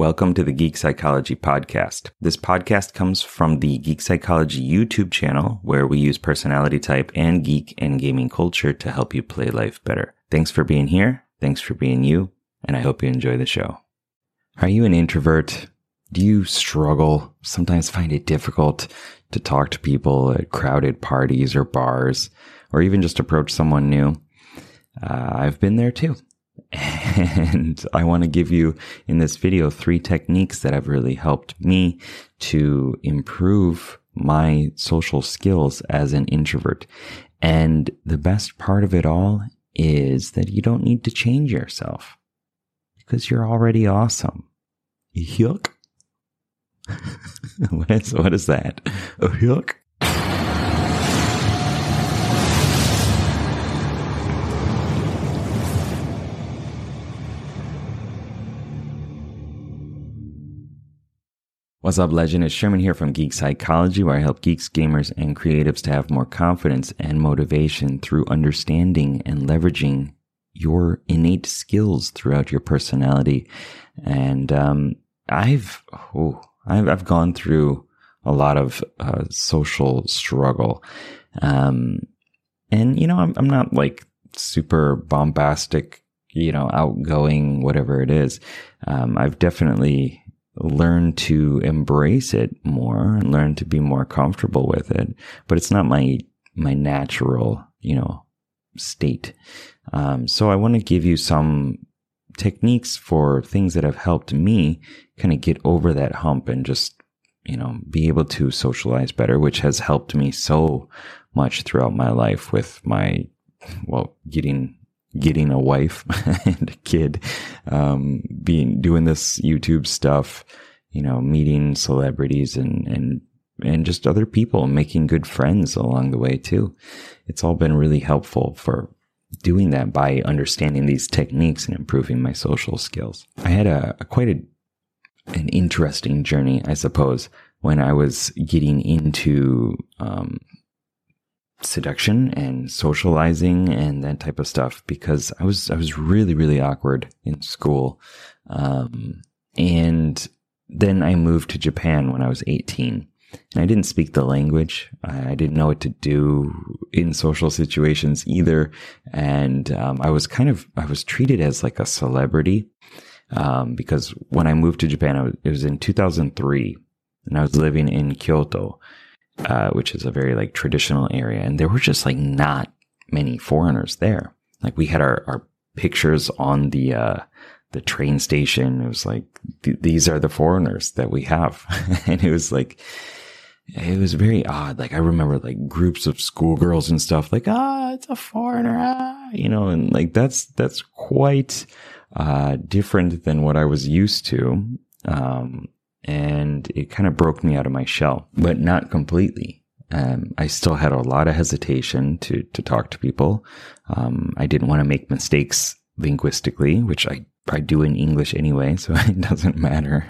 Welcome to the Geek Psychology Podcast. This podcast comes from the Geek Psychology YouTube channel, where we use personality type and geek and gaming culture to help you play life better. Thanks for being here. Thanks for being you. And I hope you enjoy the show. Are you an introvert? Do you struggle, sometimes find it difficult to talk to people at crowded parties or bars, or even just approach someone new? Uh, I've been there too. And I want to give you in this video three techniques that have really helped me to improve my social skills as an introvert. And the best part of it all is that you don't need to change yourself because you're already awesome. Yuck. what is what is that? A yuck? What's up, legend? It's Sherman here from Geek Psychology, where I help geeks, gamers, and creatives to have more confidence and motivation through understanding and leveraging your innate skills throughout your personality. And um, I've, oh, I've I've gone through a lot of uh, social struggle, um, and you know I'm I'm not like super bombastic, you know, outgoing, whatever it is. Um, I've definitely learn to embrace it more and learn to be more comfortable with it. But it's not my my natural, you know, state. Um, so I want to give you some techniques for things that have helped me kind of get over that hump and just, you know, be able to socialize better, which has helped me so much throughout my life with my, well, getting getting a wife and a kid, um, being doing this YouTube stuff, you know, meeting celebrities and and and just other people, making good friends along the way too. It's all been really helpful for doing that by understanding these techniques and improving my social skills. I had a, a quite a an interesting journey, I suppose, when I was getting into um, seduction and socializing and that type of stuff because I was I was really really awkward in school, um, and then I moved to Japan when I was eighteen, and I didn't speak the language. I didn't know what to do in social situations either, and um, I was kind of I was treated as like a celebrity um, because when I moved to Japan, was, it was in two thousand three, and I was living in Kyoto uh, which is a very like traditional area, and there were just like not many foreigners there. Like we had our, our pictures on the uh, the train station. It was like th- these are the foreigners that we have, and it was like it was very odd. Like I remember like groups of schoolgirls and stuff. Like ah, it's a foreigner, ah, you know, and like that's that's quite uh, different than what I was used to. Um, and it kind of broke me out of my shell, but not completely. Um, I still had a lot of hesitation to to talk to people. Um, I didn't want to make mistakes linguistically, which I I do in English anyway, so it doesn't matter.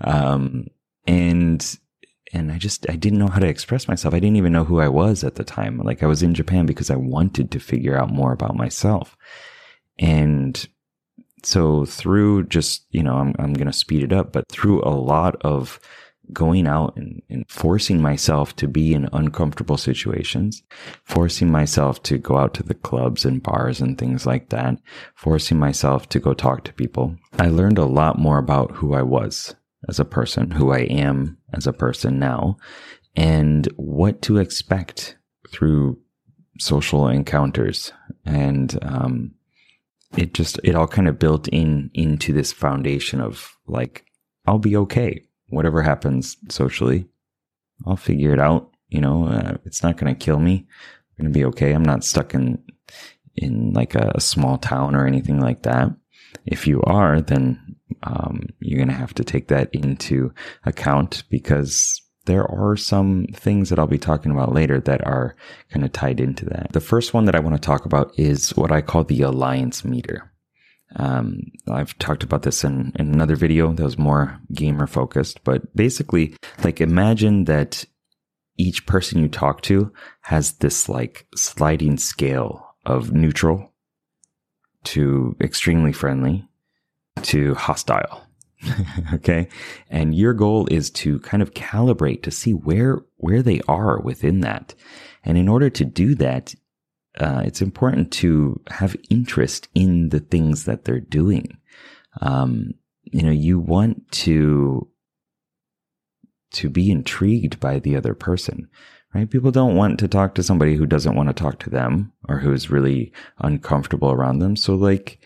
Um, and and I just I didn't know how to express myself. I didn't even know who I was at the time. Like I was in Japan because I wanted to figure out more about myself. And so through just, you know, I'm, I'm going to speed it up, but through a lot of going out and, and, forcing myself to be in uncomfortable situations, forcing myself to go out to the clubs and bars and things like that, forcing myself to go talk to people, I learned a lot more about who I was as a person, who I am as a person now, and what to expect through social encounters. And, um, it just it all kind of built in into this foundation of like I'll be okay. Whatever happens socially I'll figure it out you know uh, it's not going to kill me. I'm going to be okay. I'm not stuck in in like a, a, small town or anything like that. If you are then um, you're going to have to take that into account because there are some things that I'll be talking about later that are kind of tied into that. The first one that I want to talk about is what I call the alliance meter. Um, I've talked about this in, in another video that was more gamer focused, but basically, like imagine that each person you talk to has this like sliding scale of neutral to extremely friendly to hostile. okay. And your goal is to kind of calibrate to see where, where they are within that. And in order to do that, uh, it's important to have interest in the things that they're doing. Um, you know, you want to, to be intrigued by the other person, right? People don't want to talk to somebody who doesn't want to talk to them or who's really uncomfortable around them. So like,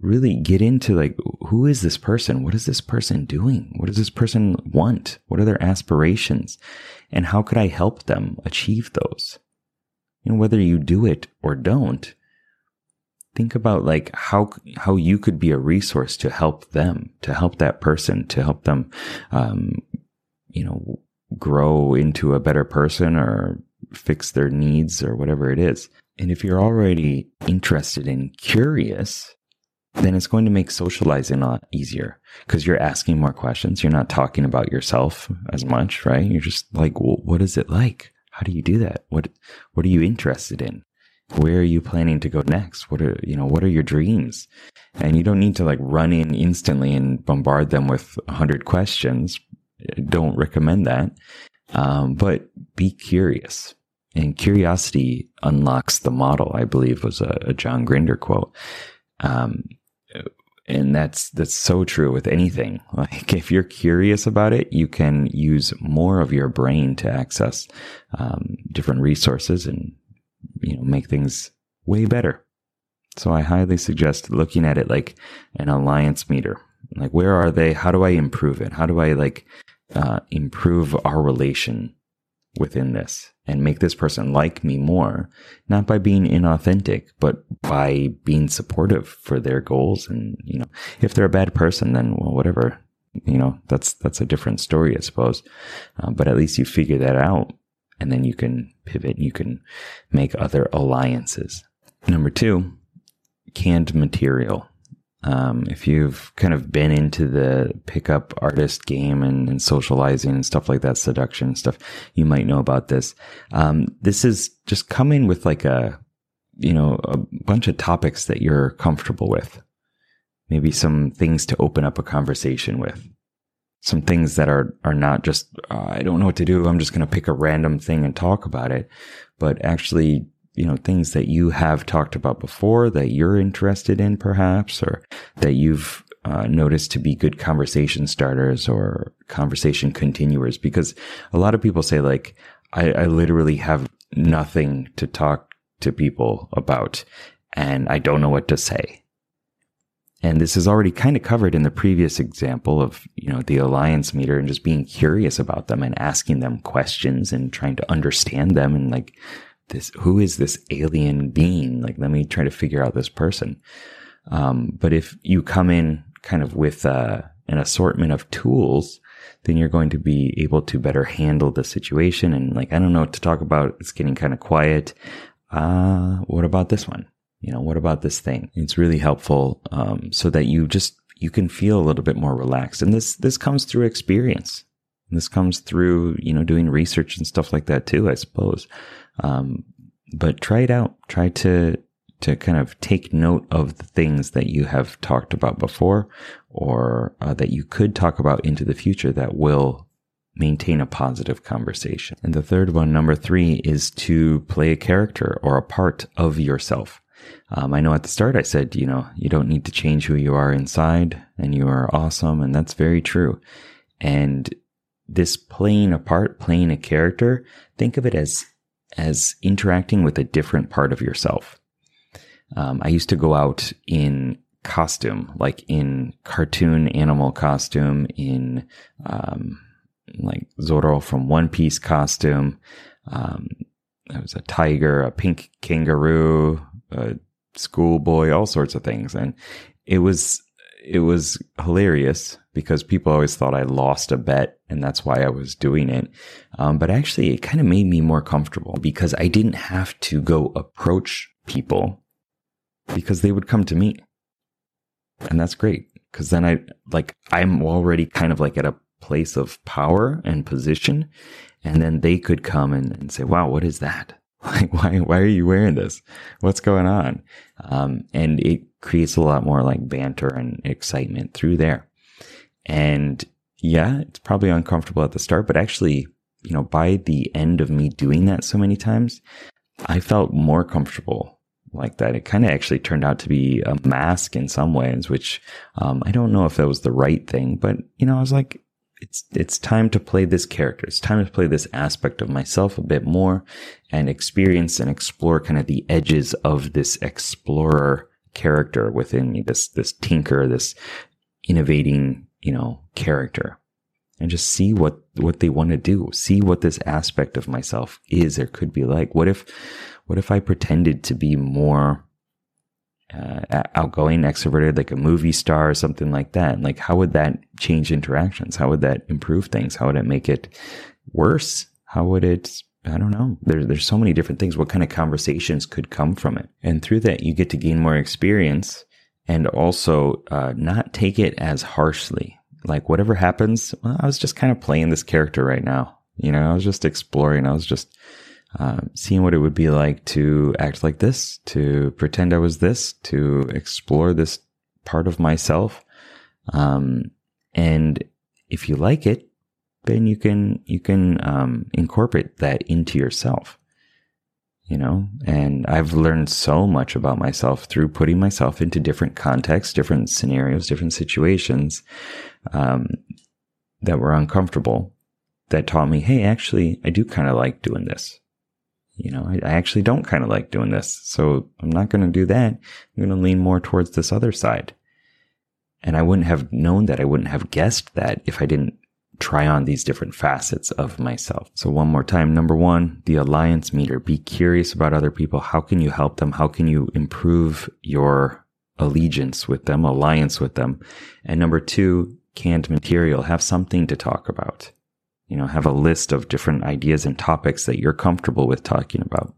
really get into like, who is this person? What is this person doing? What does this person want? What are their aspirations? And how could I help them achieve those? And whether you do it or don't, think about like how, how you could be a resource to help them, to help that person, to help them, um, you know, grow into a better person or fix their needs or whatever it is. And if you're already interested and curious, then it's going to make socializing a lot easier because you're asking more questions. You're not talking about yourself as much, right? You're just like, well, what is it like? How do you do that? What, what are you interested in? Where are you planning to go next? What are, you know, what are your dreams? And you don't need to like run in instantly and bombard them with a hundred questions. Don't recommend that. Um, but be curious and curiosity unlocks the model, I believe was a, a John Grinder quote. Um, and that's that's so true with anything. Like if you're curious about it you can use more of your brain to access um, different resources and you know make things way better. So i highly suggest looking at it like an alliance meter. Like where are they? How do i improve it? How do i like uh, improve our relation within this and make this person like me more, not by being inauthentic, but by being supportive for their goals. And, you know, if they're a bad person, then well, whatever, you know, that's, that's a different story, I suppose. Uh, but at least you figure that out and then you can pivot, and you can make other alliances. Number two, canned material. Um, if you've kind of been into the pickup artist game and, and, socializing and stuff like that, seduction stuff, you might know about this. Um, this is just coming with like a, you know, a bunch of topics that you're comfortable with. Maybe some things to open up a conversation with. Some things that are, are not just, uh, I don't know what to do. I'm just going to pick a random thing and talk about it, but actually you know, things that you have talked about before that you're interested in perhaps, or that you've uh, noticed to be good conversation starters or conversation continuers. Because a lot of people say like, I, I literally have nothing to talk to people about and I don't know what to say. And this is already kind of covered in the previous example of, you know, the alliance meter and just being curious about them and asking them questions and trying to understand them and like this who is this alien being? Like let me try to figure out this person. Um, but if you come in kind of with uh, an assortment of tools then you're going to be able to better handle the situation. And like i don't know what to talk about. It's getting kind of quiet. Uh what about this one? You know what about this thing? It's really helpful um, so that you just you can feel a little bit more relaxed. And this this comes through experience. This comes through you know doing research and stuff like that too i suppose um, but try it out. Try to to kind of take note of the things that you have talked about before, or uh, that you could talk about into the future that will maintain a positive conversation. And the third one, number three, is to play a character or a part of yourself. Um, I know at the start I said, you know, you don't need to change who you are inside and you are awesome. And that's very true. And this playing a part, playing a character, think of it as as interacting with a different part of yourself. Um, I used to go out in costume, like in cartoon animal costume, in um, like Zoro from One Piece costume. Um, I was a tiger, a pink kangaroo, a schoolboy, all sorts of things, and it was it was hilarious because people always thought I lost a bet and that's why I was doing it. Um, but actually, it kind of made me more comfortable because I didn't have to go approach people because they would come to me. And that's great because then I like, I'm already kind of like at a place of power and position. And then they could come and, and say, wow, what is that? Like, why, why are you wearing this? What's going on? Um, and it creates a lot more like banter and excitement through there. And yeah, it's probably uncomfortable at the start, but actually, you know, by the end of me doing that so many times, I felt more comfortable like that. It kind of actually turned out to be a mask in some ways, which um, I don't know if that was the right thing, but you know, I was like, it's it's time to play this character. It's time to play this aspect of myself a bit more and experience and explore kind of the edges of this explorer character within me, this this tinker, this innovating, you know, character. And just see what what they want to do. See what this aspect of myself is or could be like. What if what if I pretended to be more uh, outgoing, extroverted, like a movie star or something like that? Like, how would that change interactions? How would that improve things? How would it make it worse? How would it I don't know. There's there's so many different things. What kind of conversations could come from it? And through that, you get to gain more experience and also uh, not take it as harshly. Like whatever happens, well, I was just kind of playing this character right now. You know, I was just exploring. I was just uh, seeing what it would be like to act like this, to pretend I was this, to explore this part of myself. Um, and if you like it, then you can you can um, incorporate that into yourself. You know, and I've learned so much about myself through putting myself into different contexts, different scenarios, different situations um, that were uncomfortable. That taught me, hey, actually, I do kind of like doing this you know, I, I actually don't kind of like doing this. So I'm not going to do that. I'm going to lean more towards this other side. And I wouldn't have known that. I wouldn't have guessed that if I didn't try on these different facets of myself. So one more time. Number one, the alliance meter. Be curious about other people. How can you help them? How can you improve your allegiance with them, alliance with them? And number two, canned material. Have something to talk about you know, have a list of different ideas and topics that you're comfortable with talking about.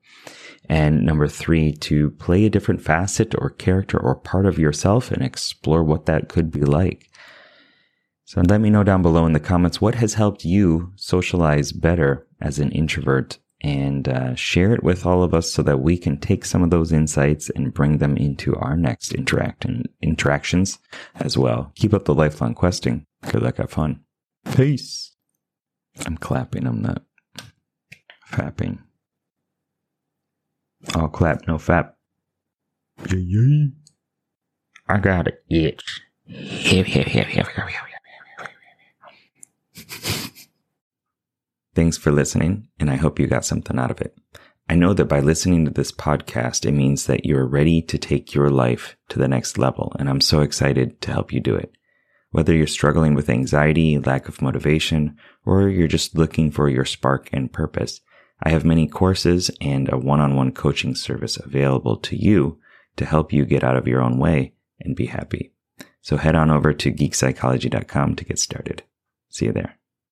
And number three, to play a different facet or character or part of yourself and explore what that could be like. So let me know down below in the comments what has helped you socialize better as an introvert and uh, share it with all of us so that we can take some of those insights and bring them into our next interact and interactions as well. Keep up the lifelong questing. Good luck, have fun. Peace. I'm clapping, I'm not fapping. I'll clap, no fap. Yeah. I got it itch. Thanks for listening, and I hope you got something out of it. I know that by listening to this podcast, it means that you're ready to take your life to the next level, and I'm so excited to help you do it. Whether you're struggling with anxiety, lack of motivation, or you're just looking for your spark and purpose, I have many courses and a one-on-one coaching service available to you to help you get out of your own way and be happy. So head on over to geekpsychology.com to get started. See you there.